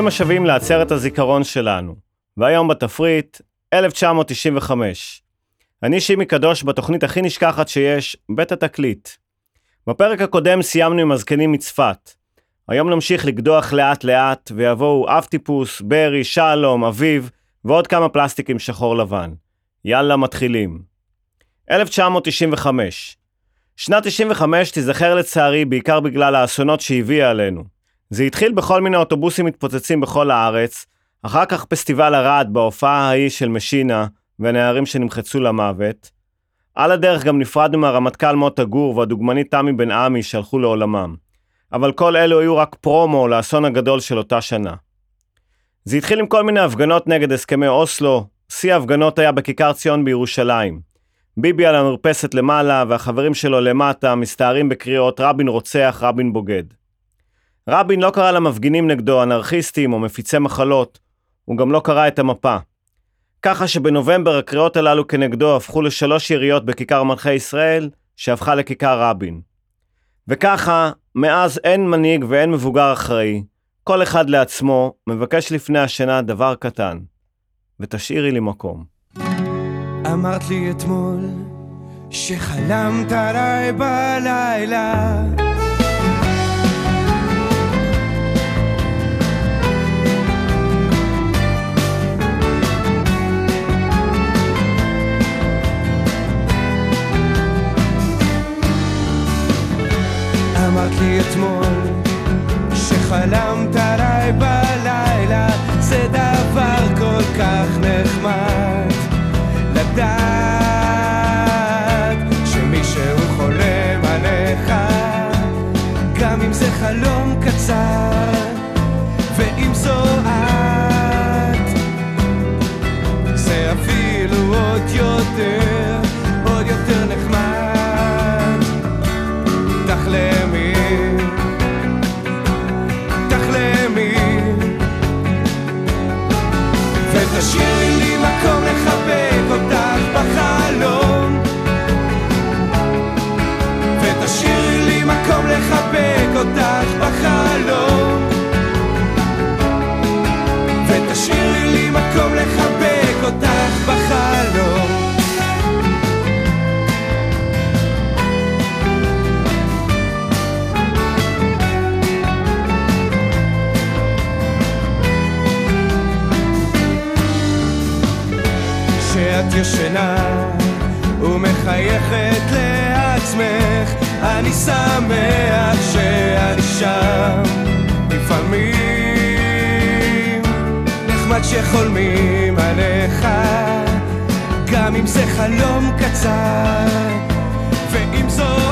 ברוכים השבים לעצרת הזיכרון שלנו, והיום בתפריט 1995. אני שימי קדוש בתוכנית הכי נשכחת שיש, בית התקליט. בפרק הקודם סיימנו עם הזקנים מצפת. היום נמשיך לקדוח לאט לאט, ויבואו אב טיפוס, ברי, שלום, אביב, ועוד כמה פלסטיקים שחור לבן. יאללה, מתחילים. 1995 שנת 95 תיזכר לצערי בעיקר בגלל האסונות שהביאה עלינו. זה התחיל בכל מיני אוטובוסים מתפוצצים בכל הארץ, אחר כך פסטיבל ערד בהופעה ההיא של משינה והנערים שנמחצו למוות. על הדרך גם נפרדנו מהרמטכ"ל מוטה גור והדוגמנית תמי בן עמי שהלכו לעולמם. אבל כל אלו היו רק פרומו לאסון הגדול של אותה שנה. זה התחיל עם כל מיני הפגנות נגד הסכמי אוסלו, שיא ההפגנות היה בכיכר ציון בירושלים. ביבי על המרפסת למעלה והחברים שלו למטה מסתערים בקריאות רבין רוצח, רבין בוגד. רבין לא קרא למפגינים נגדו אנרכיסטים או מפיצי מחלות, הוא גם לא קרא את המפה. ככה שבנובמבר הקריאות הללו כנגדו הפכו לשלוש יריות בכיכר מלכי ישראל, שהפכה לכיכר רבין. וככה, מאז אין מנהיג ואין מבוגר אחראי, כל אחד לעצמו מבקש לפני השינה דבר קטן, ותשאירי לי מקום. אמרת לי אתמול שחלמת עליי בלילה אמרת לי אתמול שחלמת עליי בלילה זה דבר כל כך נחמד לדעת שמישהו חולם עליך גם אם זה חלום קצר שמח שאני שם. לפעמים נחמד שחולמים עליך גם אם זה חלום קצר. ואם זו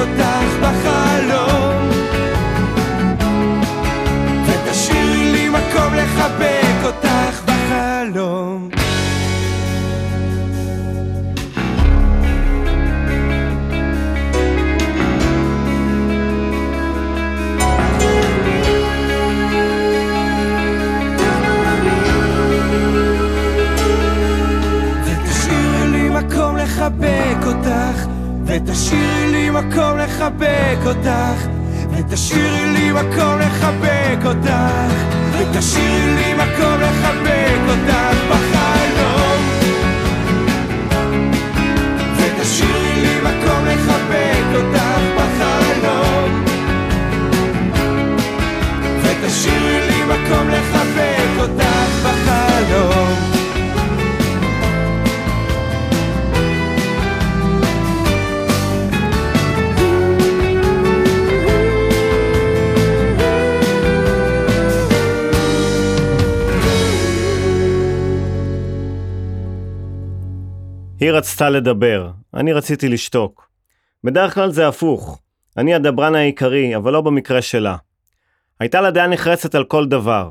אותך בחלום לחבק אותך ותשאירי לי מקום לחבק אותך ותשאירי לי מקום לחבק אותך בחלום. ותשאירי לי מקום לחבק אותך בחלום. ותשאירי לי מקום לחבק היא רצתה לדבר, אני רציתי לשתוק. בדרך כלל זה הפוך, אני הדברן העיקרי, אבל לא במקרה שלה. הייתה לה דעה נחרצת על כל דבר.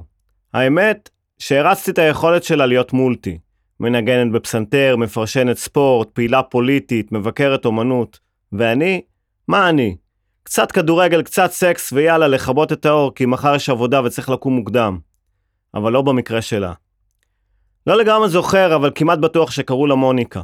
האמת, שהרצתי את היכולת שלה להיות מולטי, מנגנת בפסנתר, מפרשנת ספורט, פעילה פוליטית, מבקרת אומנות. ואני? מה אני? קצת כדורגל, קצת סקס, ויאללה, לכבות את האור, כי מחר יש עבודה וצריך לקום מוקדם. אבל לא במקרה שלה. לא לגמרי זוכר, אבל כמעט בטוח שקראו לה מוניקה.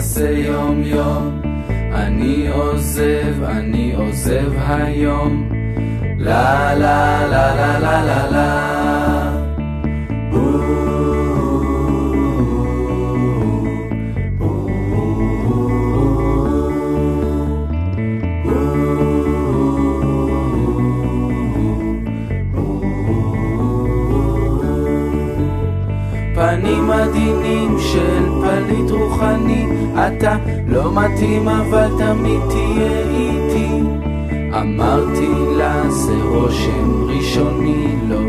מעשה יום יום אני עוזב, אני עוזב היום La la la la la la la. פנים עדינים של פליט רוחני אתה לא מתאים אבל תמיד תהיה איתי. אמרתי לה זה רושם ראשוני לא.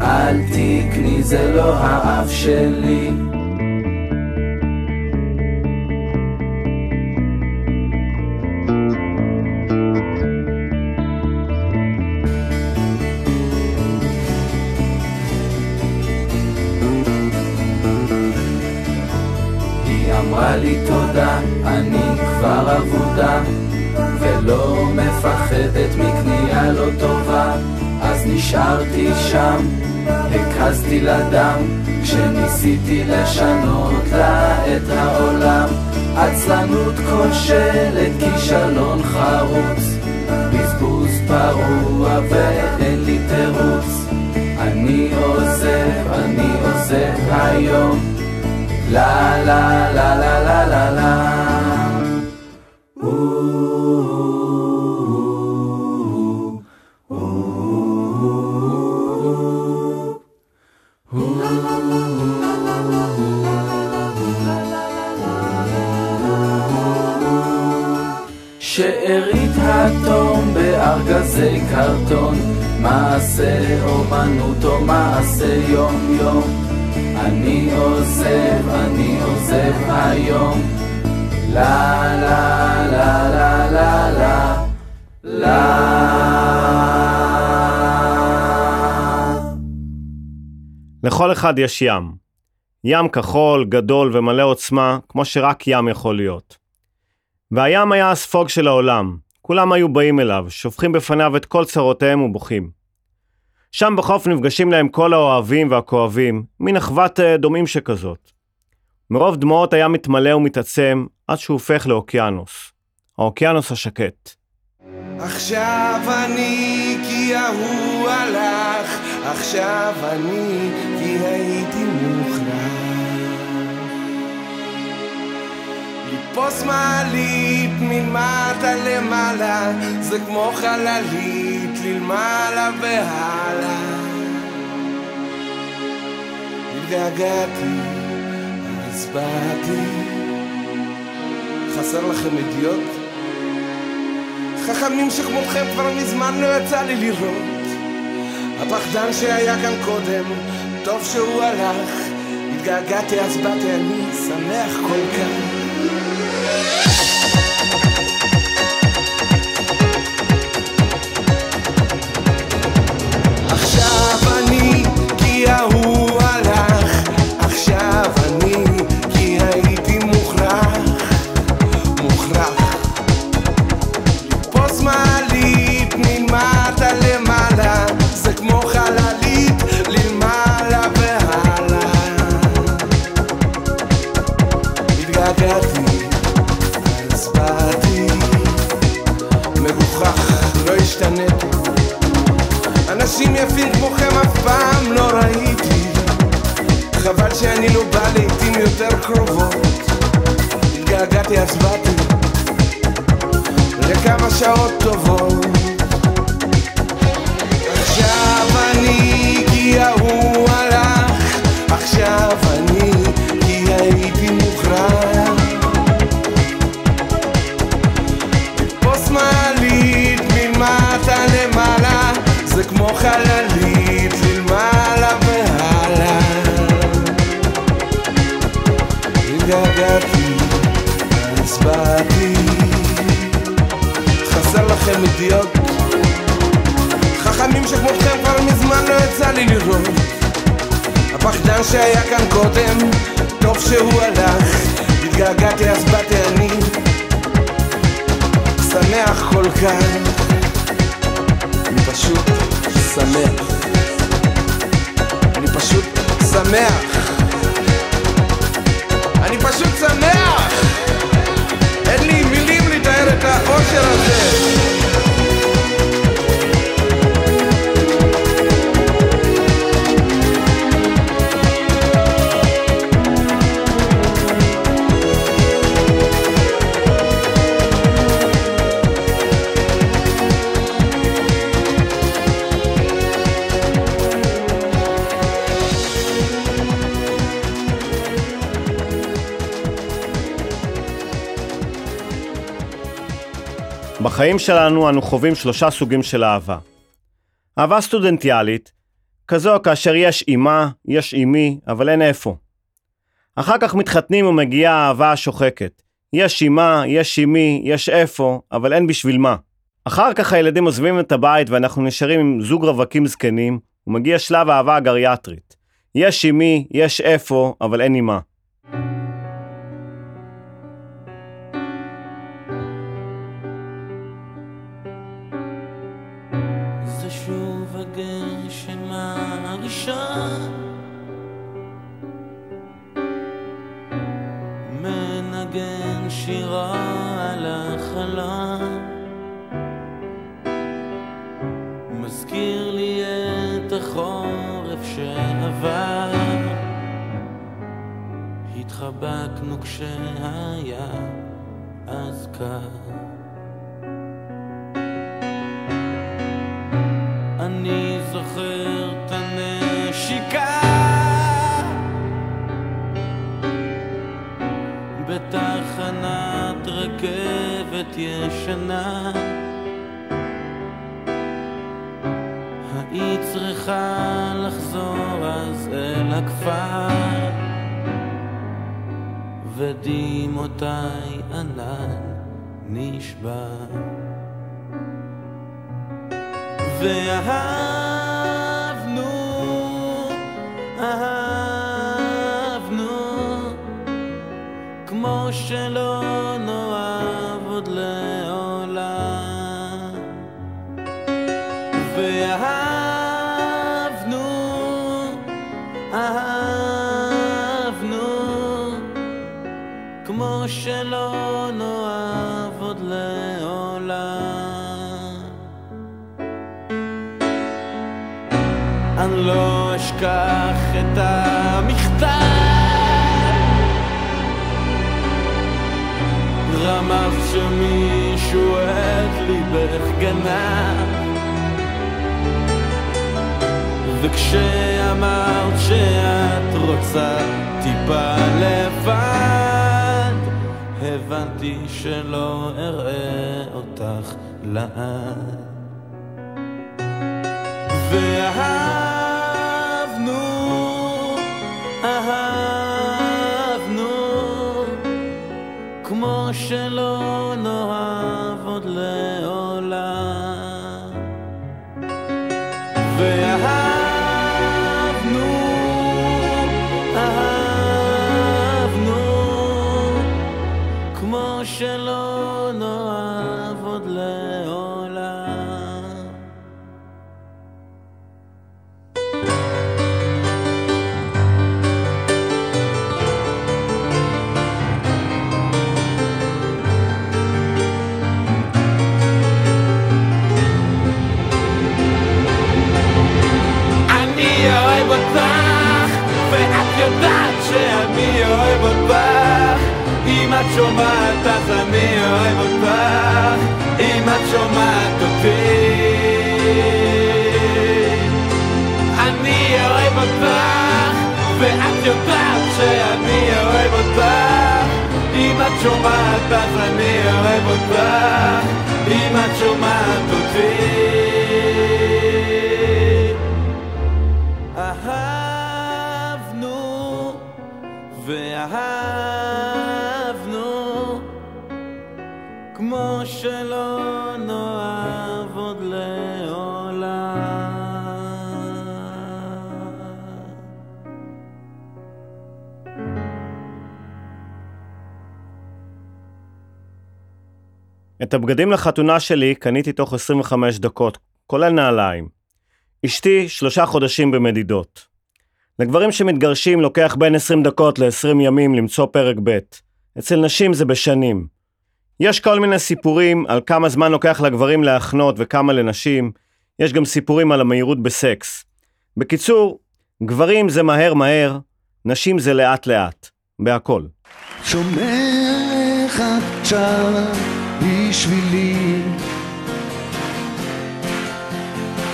אל תקני זה לא האף שלי שם, הקזתי לה דם כשניסיתי לשנות לה את העולם. עצלנות כושלת, כישלון חרוץ. בזבוז פרוע ואין לי תירוץ. אני עוזב, אני עוזב היום. לה לה לה לה לה לה לה מעשה אומנות או מעשה יום יום אני עוזב, אני עוזב היום לה לה לה לה לה לה לה לכל אחד יש ים. ים כחול, גדול ומלא עוצמה, כמו שרק ים יכול להיות. והים היה הספוג של העולם. כולם היו באים אליו, שופכים בפניו את כל צרותיהם ובוכים. שם בחוף נפגשים להם כל האוהבים והכואבים, מין אחוות אה, דומים שכזאת. מרוב דמעות היה מתמלא ומתעצם, עד שהוא הופך לאוקיינוס. האוקיינוס השקט. עכשיו אני כי ההוא הלך, עכשיו אני כי הייתי מוכרח. לתפוס מעלית מלמטה למעלה, זה כמו חללית ללמעלה והלאה. התגעגעתי, אז באתי. חסר לכם אידיוט? חכמים שכמותכם כבר מזמן לא יצא לי לראות. הפחדן שהיה כאן קודם, טוב שהוא הלך. התגעגעתי אז באתי, אני שמח כל כך. Thank you. באתי אז באתי לכמה שעות טובות. יצא לי לראות. הפחדן שהיה כאן קודם, טוב שהוא הלך. התגעגעתי אז באתי אני. שמח כל כך. אני פשוט שמח. אני פשוט שמח. אני פשוט שמח בחיים שלנו אנו חווים שלושה סוגים של אהבה. אהבה סטודנטיאלית, כזו כאשר יש אימה, יש אימי, אבל אין איפה. אחר כך מתחתנים ומגיעה האהבה השוחקת. יש אימה, יש אימי, יש איפה, אבל אין בשביל מה. אחר כך הילדים עוזבים את הבית ואנחנו נשארים עם זוג רווקים זקנים, ומגיע שלב האהבה הגריאטרית. יש אימי, יש איפה, אבל אין אימה. מנגן שירה על החלום מזכיר לי את החורף שעבר. התחבקנו כשהיה אז קר ישנה היית צריכה לחזור אז אל הכפר. ודמעותיי ענן נשבע ואהבנו, אהבנו, כמו שלא אני לא אשכח את המכתב. רמז שמישהו את ליבך גנב. וכשאמרת שאת רוצה טיפה לבד הבנתי שלא אראה אותך לעד ואהבנו, אהבנו, כמו שלא אז אני אוהב אותך אם את שומעת אותי. אני אוהב אותך ואת יודעת שאני אוהב אותך. אם את שומעת אז אני אוהב אותך. אם את שומעת אותי שלא נאהב עוד לעולם את הבגדים לחתונה שלי קניתי תוך 25 דקות, כולל נעליים. אשתי שלושה חודשים במדידות. לגברים שמתגרשים לוקח בין 20 דקות ל-20 ימים למצוא פרק ב'. אצל נשים זה בשנים. יש כל מיני סיפורים על כמה זמן לוקח לגברים להחנות וכמה לנשים, יש גם סיפורים על המהירות בסקס. בקיצור, גברים זה מהר מהר, נשים זה לאט לאט. בהכל. שומע איך את שרה בשבילי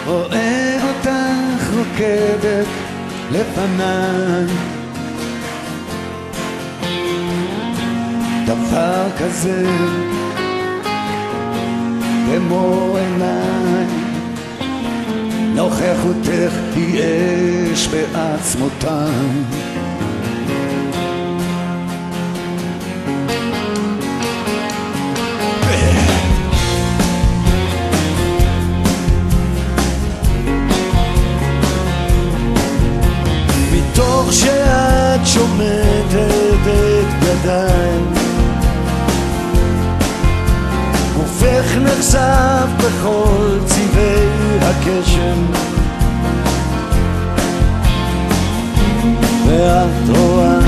רואה אותך רוקדת לפניי דבר כזה כמו עיניי נוכחותך היא אש בעצמותיי מתוך שאת שומטת את בגדיי נחשף בכל צבעי הקשם. ואת רואה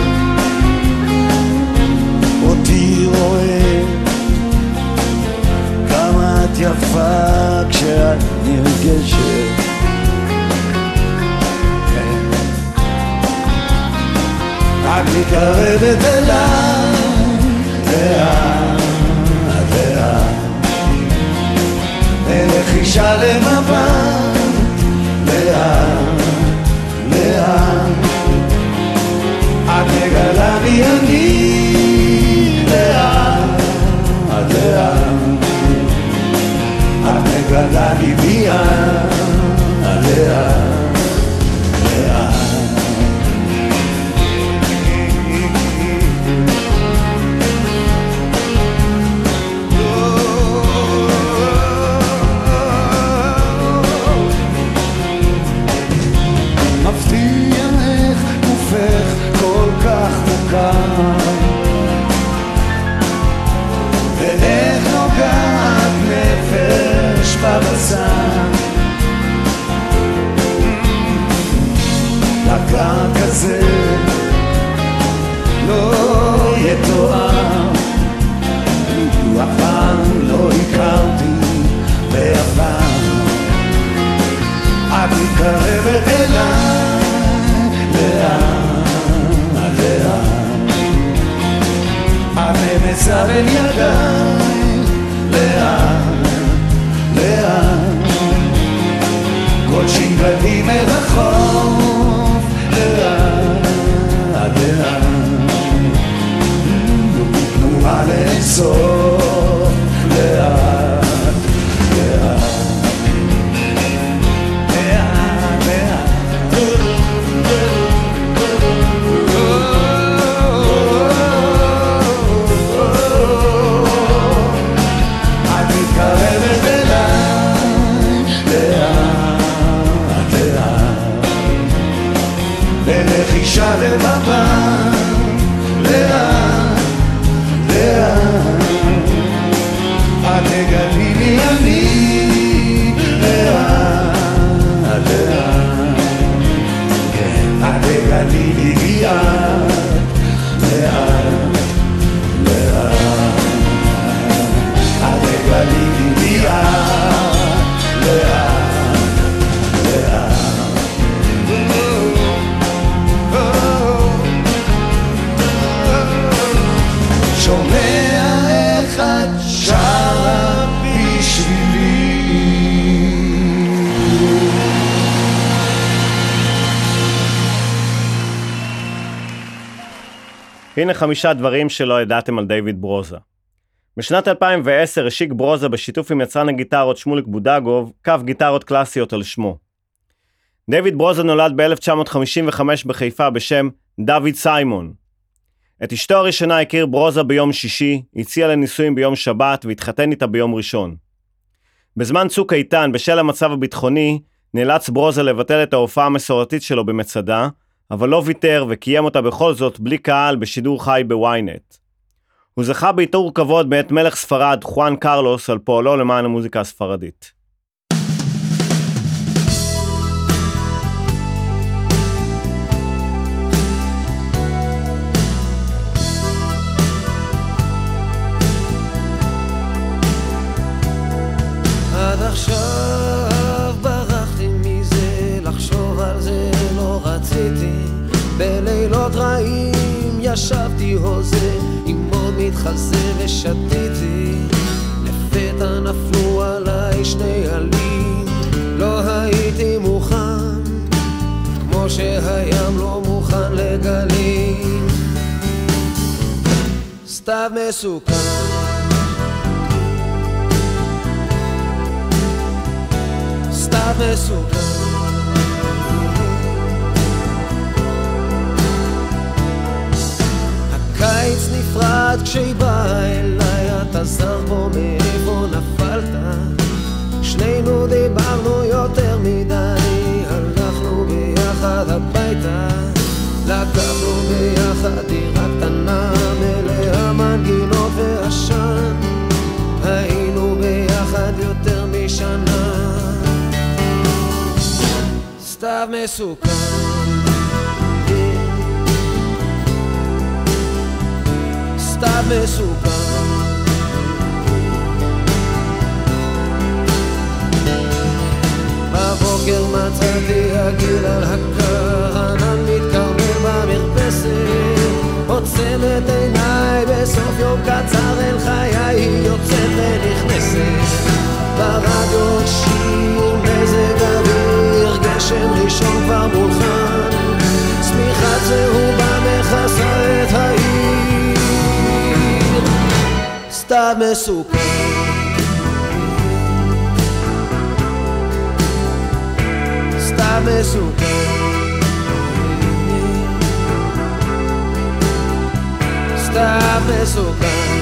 אותי רואה כמה את יפה כשאת נרגשת. את מתקרבת אליי לאט בלחישה למבט לאט לאט את מגלה מי אני לאט לאט את מגלה לי חמישה דברים שלא ידעתם על דיוויד ברוזה. בשנת 2010 השיק ברוזה בשיתוף עם יצרן הגיטרות שמוליק בודגוב קו גיטרות קלאסיות על שמו. דיוויד ברוזה נולד ב-1955 בחיפה בשם דוד סיימון. את אשתו הראשונה הכיר ברוזה ביום שישי, הציע לנישואים ביום שבת והתחתן איתה ביום ראשון. בזמן צוק איתן, בשל המצב הביטחוני, נאלץ ברוזה לבטל את ההופעה המסורתית שלו במצדה, אבל לא ויתר וקיים אותה בכל זאת בלי קהל בשידור חי בוויינט. הוא זכה בעיטור כבוד מאת מלך ספרד, חואן קרלוס, על פועלו למען המוזיקה הספרדית. ישבתי הוזה, עם מתחזה ושתיתי. לפתע נפלו עליי שני עלים, לא הייתי מוכן, כמו שהים לא מוכן לגלים. סתיו מסוכן סתיו מסוכן הקיץ נפרד כשהיא באה אליי, אתה זר בו מאיפה נפלת. שנינו דיברנו יותר מדי, הלכנו ביחד הביתה. לקחנו ביחד דירה קטנה מלאה מנגינות ועשן היינו ביחד יותר משנה. סתיו מסוכן סתיו מסוכן. בבוקר מצאתי הגיל על הקר, ענן מתקרבל במרפסת עוצמת עיניי בסוף יום קצר אל חיי היא יוצאת ונכנסת. ברדיו שיר מזג אוויר גשם ראשון כבר מולחן צמיחת צהובה מכסה את העיר סתיו מסוכן סתיו מסוכן סתיו מסוכן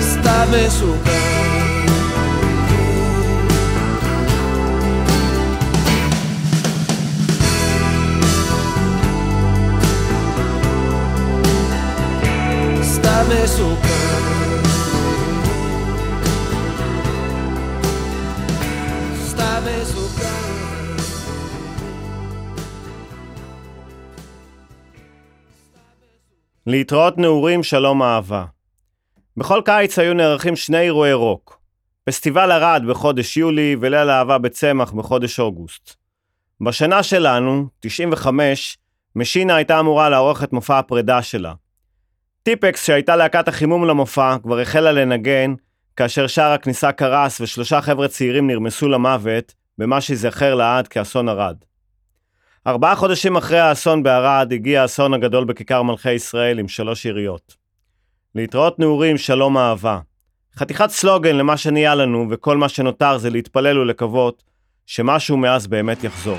סתיו מסוכן סתיו מסוכן להתראות נעורים, שלום אהבה. בכל קיץ היו נערכים שני אירועי רוק. פסטיבל ערד בחודש יולי וליל אהבה בצמח בחודש אוגוסט. בשנה שלנו, 95, משינה הייתה אמורה לערוך את מופע הפרידה שלה. טיפקס, שהייתה להקת החימום למופע, כבר החלה לנגן, כאשר שער הכניסה קרס ושלושה חבר'ה צעירים נרמסו למוות, במה שיזכר לעד כאסון ערד. ארבעה חודשים אחרי האסון בערד הגיע האסון הגדול בכיכר מלכי ישראל עם שלוש יריות. להתראות נעורים, שלום אהבה. חתיכת סלוגן למה שנהיה לנו, וכל מה שנותר זה להתפלל ולקוות שמשהו מאז באמת יחזור.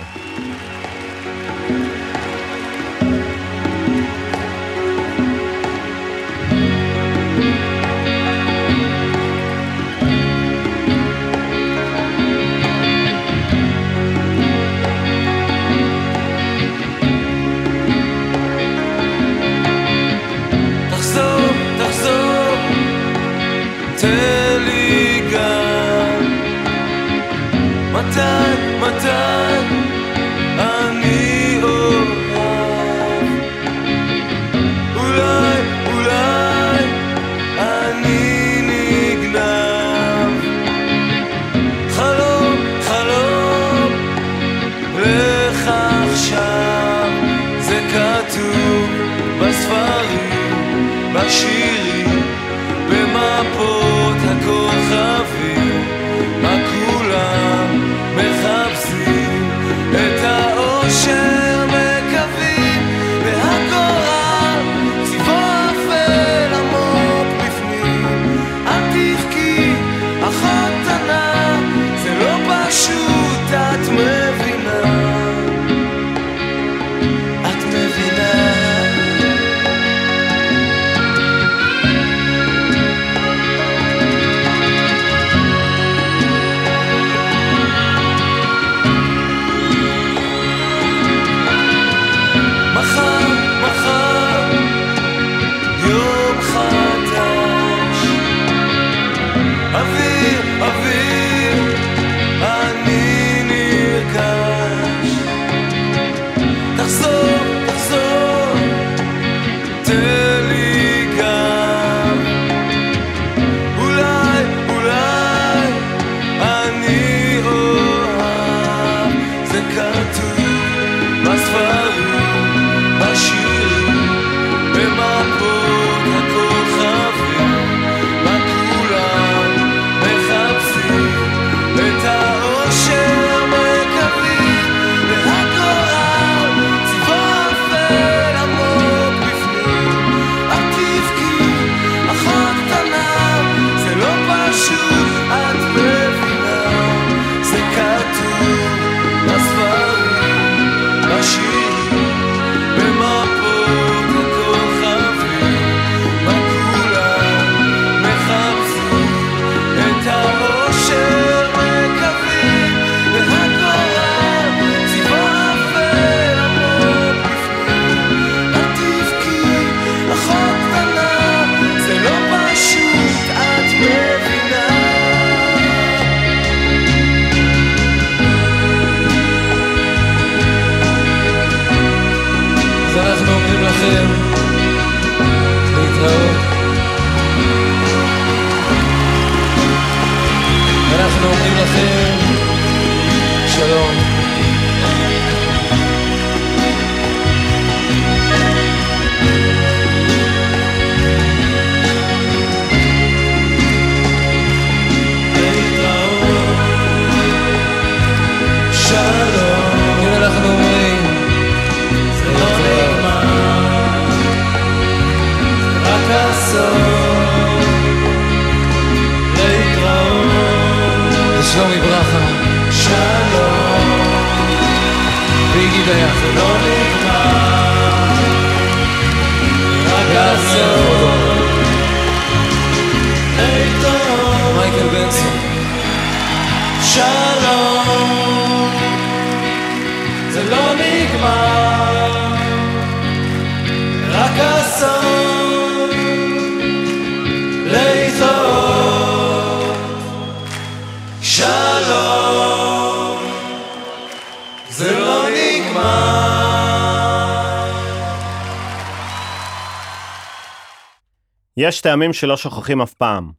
יש טעמים שלא שוכחים אף פעם.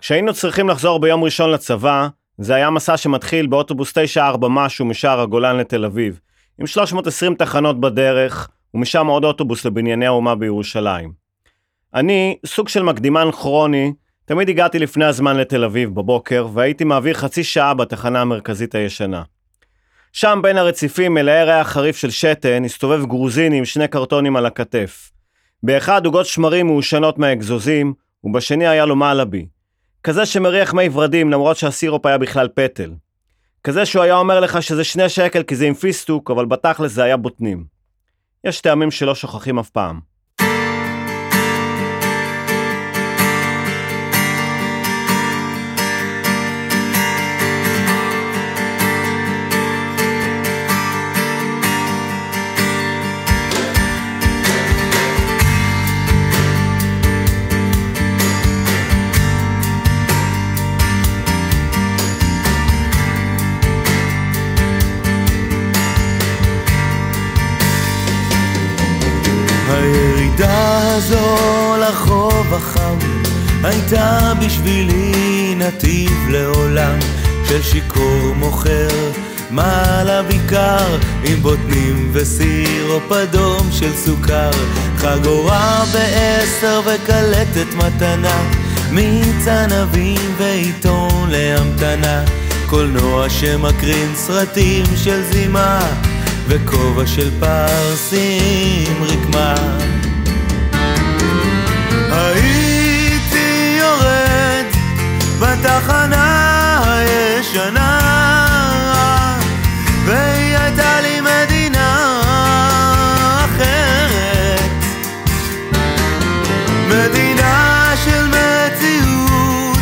כשהיינו צריכים לחזור ביום ראשון לצבא, זה היה מסע שמתחיל באוטובוס 9-4 משהו משער הגולן לתל אביב, עם 320 תחנות בדרך, ומשם עוד אוטובוס לבנייני האומה בירושלים. אני, סוג של מקדימן כרוני, תמיד הגעתי לפני הזמן לתל אביב בבוקר, והייתי מעביר חצי שעה בתחנה המרכזית הישנה. שם בין הרציפים מלאי ריח חריף של שתן, הסתובב גרוזיני עם שני קרטונים על הכתף. באחד עוגות שמרים מעושנות מהאגזוזים, ובשני היה לו מעלבי. כזה שמריח מי ורדים למרות שהסירופ היה בכלל פטל. כזה שהוא היה אומר לך שזה שני שקל כי זה עם פיסטוק, אבל בתכלס זה היה בוטנים. יש טעמים שלא שוכחים אף פעם. החם הייתה בשבילי נתיב לעולם של שיכור מוכר. מעלה בעיקר עם בוטנים וסירופ אדום של סוכר? חגורה בעשר וקלטת מתנה מיץ ענבים ועיתון להמתנה. קולנוע שמקרין סרטים של זימה וכובע של פרסים רקמה בתחנה הישנה והיא הייתה לי מדינה אחרת. מדינה של מציאות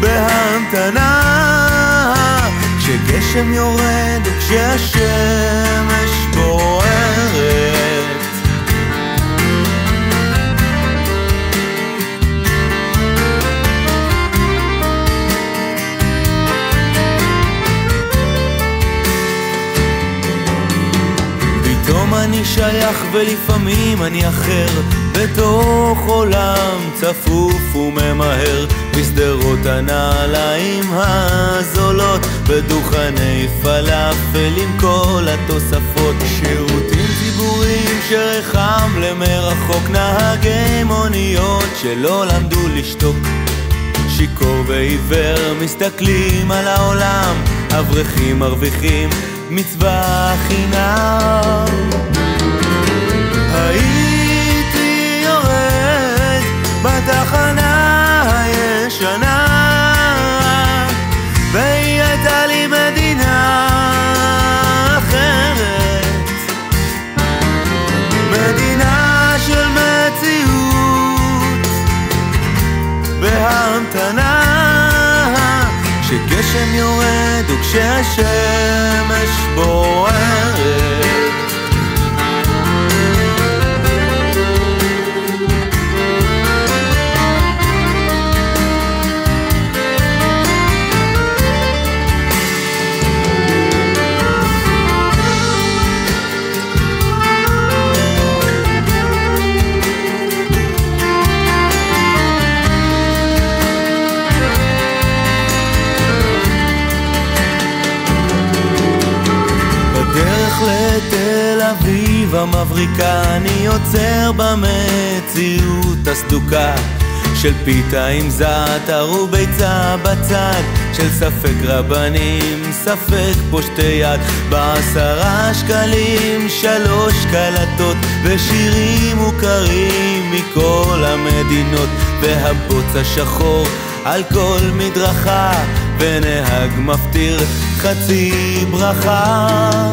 בהמתנה כשגשם יורד וכשהשמש בוערת שייך ולפעמים אני אחר. בתוך עולם צפוף וממהר בשדרות הנעליים הזולות בדוכני פלאפל עם כל התוספות. שירותים ציבוריים שריחם למרחוק נהגי מוניות שלא למדו לשתוק. שיכור ועיוור מסתכלים על העולם, אברכים מרוויחים מצווה חינם. הייתי יורד בתחנה הישנה והיא הייתה לי מדינה כשגשם יורד וכשהשמש בוערת המבריקה אני עוצר במציאות הסדוקה. של פיתה עם זעתר וביצה בצד. של ספק רבנים, ספק פושטי יד. בעשרה שקלים שלוש קלטות. ושירים מוכרים מכל המדינות. והבוץ השחור על כל מדרכה. ונהג מפטיר חצי ברכה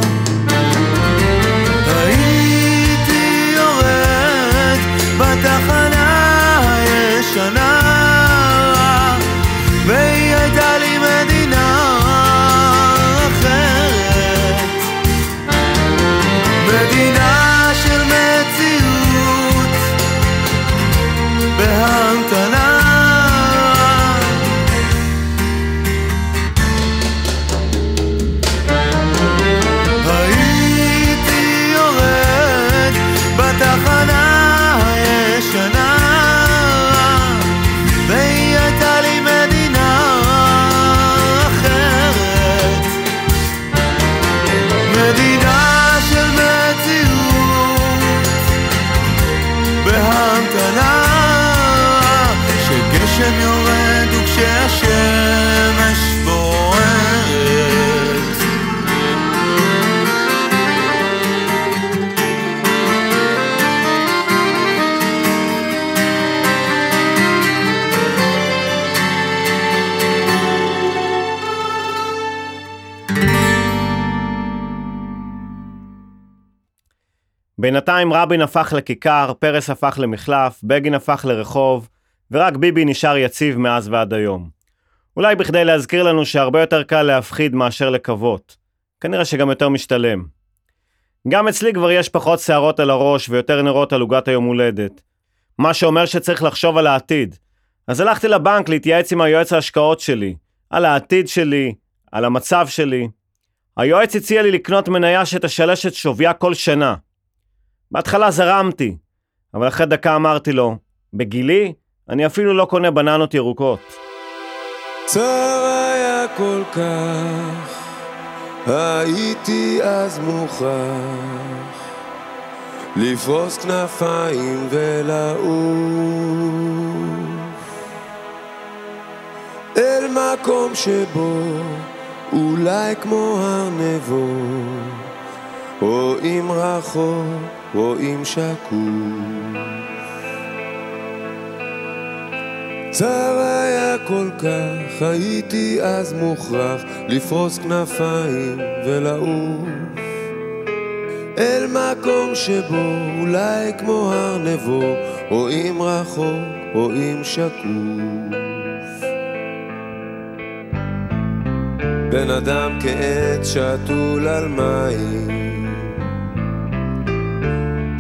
בינתיים רבין הפך לכיכר, פרס הפך למחלף, בגין הפך לרחוב, ורק ביבי נשאר יציב מאז ועד היום. אולי בכדי להזכיר לנו שהרבה יותר קל להפחיד מאשר לקוות. כנראה שגם יותר משתלם. גם אצלי כבר יש פחות שערות על הראש ויותר נרות על עוגת היום הולדת. מה שאומר שצריך לחשוב על העתיד. אז הלכתי לבנק להתייעץ עם היועץ ההשקעות שלי, על העתיד שלי, על המצב שלי. היועץ הציע לי לקנות מניה שתשלש את שוויה כל שנה. בהתחלה זרמתי, אבל אחרי דקה אמרתי לו, בגילי, אני אפילו לא קונה בננות ירוקות. צר היה כל כך, הייתי אז מוכרח לפרוס כנפיים ולעוף אל מקום שבו אולי כמו הר נבו רואים רחוק, רואים שקוף צר היה כל כך, הייתי אז מוכרח לפרוס כנפיים ולעוף. אל מקום שבו אולי כמו הר נבו רואים רחוק, רואים שקוף. בן אדם כעץ שתול על מים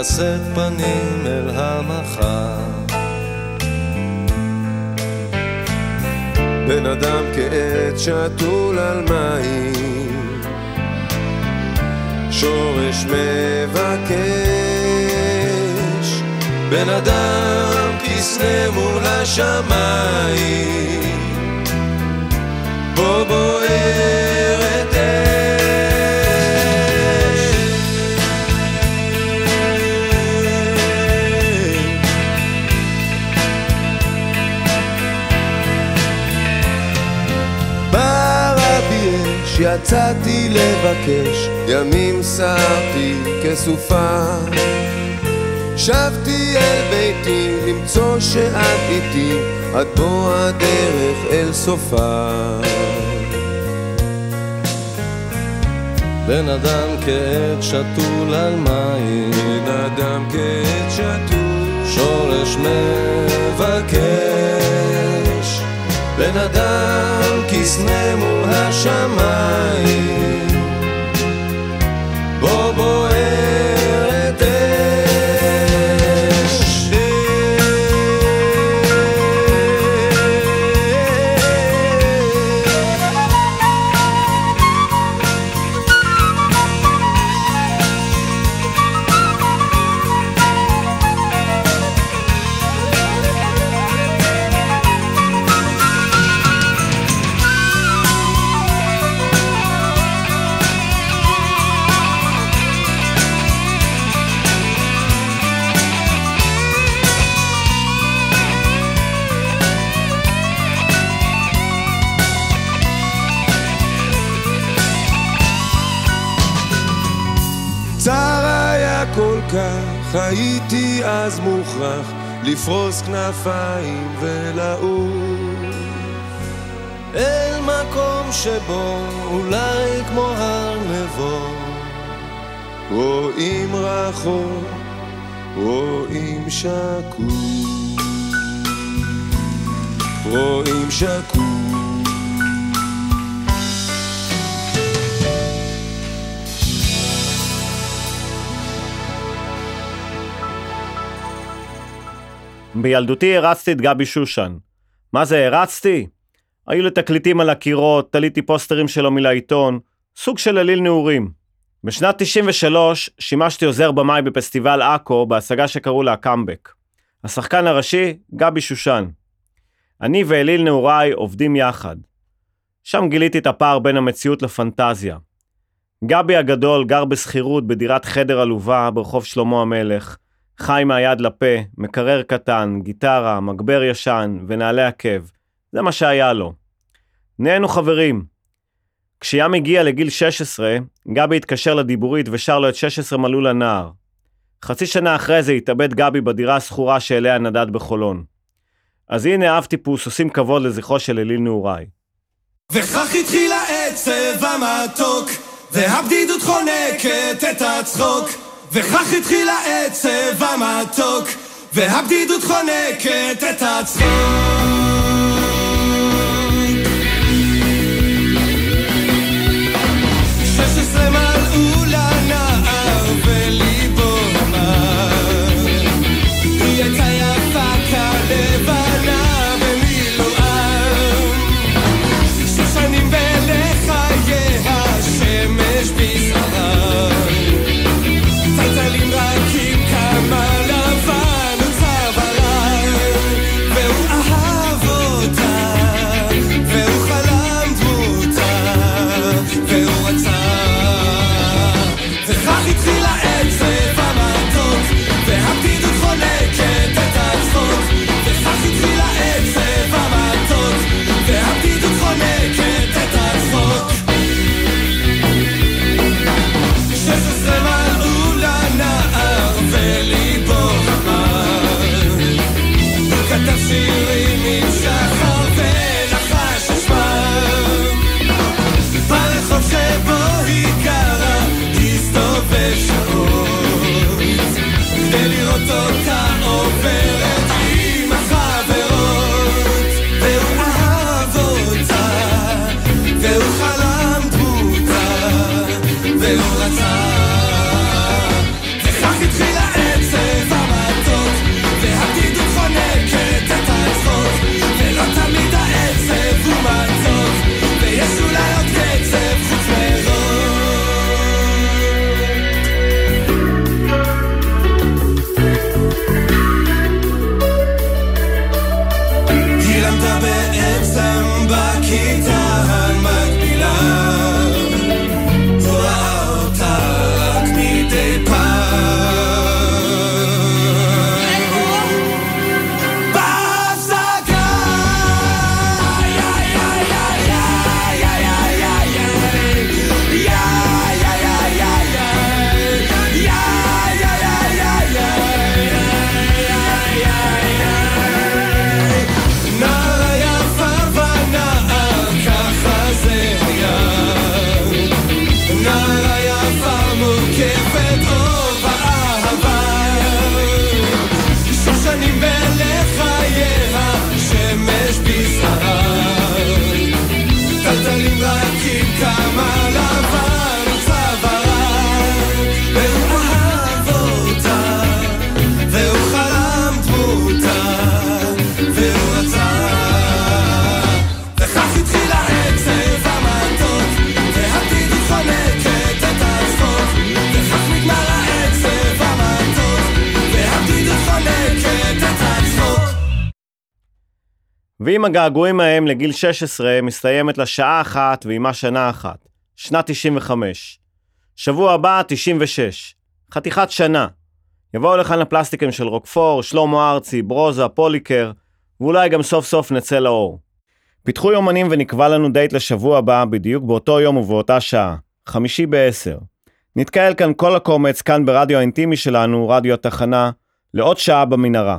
לשאת פנים אל המחר. בן אדם כעץ שתול על מים, שורש מבקש, בן אדם כסנה מול השמיים, יצאתי לבקש, ימים סערתי כסופה. שבתי אל ביתי למצוא שאת איתי, עד בוא הדרך אל סופה. בן אדם כעץ שתול על מים, בן אדם כעץ שתול, שורש מבקש, בן אדם כסנה מול השמיים, שקוף רואים שקוף בילדותי הרצתי את גבי שושן. מה זה הרצתי? היו לי תקליטים על הקירות, תליתי פוסטרים שלו מלעיתון, סוג של אליל נעורים. בשנת 93 שימשתי עוזר במאי בפסטיבל עכו בהצגה שקראו לה קאמבק. השחקן הראשי, גבי שושן. אני ואליל נעוריי עובדים יחד. שם גיליתי את הפער בין המציאות לפנטזיה. גבי הגדול גר בשכירות בדירת חדר עלובה ברחוב שלמה המלך, חי מהיד לפה, מקרר קטן, גיטרה, מגבר ישן ונעלי עקב. זה מה שהיה לו. נהיינו חברים. כים הגיע לגיל 16, גבי התקשר לדיבורית ושר לו את 16 מלאו לנער. חצי שנה אחרי זה התאבד גבי בדירה השכורה שאליה נדד בחולון. אז הנה אהבתי טיפוס, עושים כבוד לזכרו של אליל נעוריי. וכך התחיל העצב המתוק, והבדידות חונקת את הצחוק. וכך התחיל העצב המתוק, והבדידות חונקת את הצחוק. December, kita ואם הגעגועים ההם לגיל 16 מסתיימת לשעה אחת ועימה שנה אחת, שנת 95. שבוע הבא, 96. חתיכת שנה. יבואו לכאן הפלסטיקים של רוקפור, שלמה ארצי, ברוזה, פוליקר, ואולי גם סוף סוף נצא לאור. פיתחו יומנים ונקבע לנו דייט לשבוע הבא, בדיוק באותו יום ובאותה שעה, חמישי בעשר. נתקהל כאן כל הקומץ, כאן ברדיו האינטימי שלנו, רדיו התחנה, לעוד שעה במנהרה.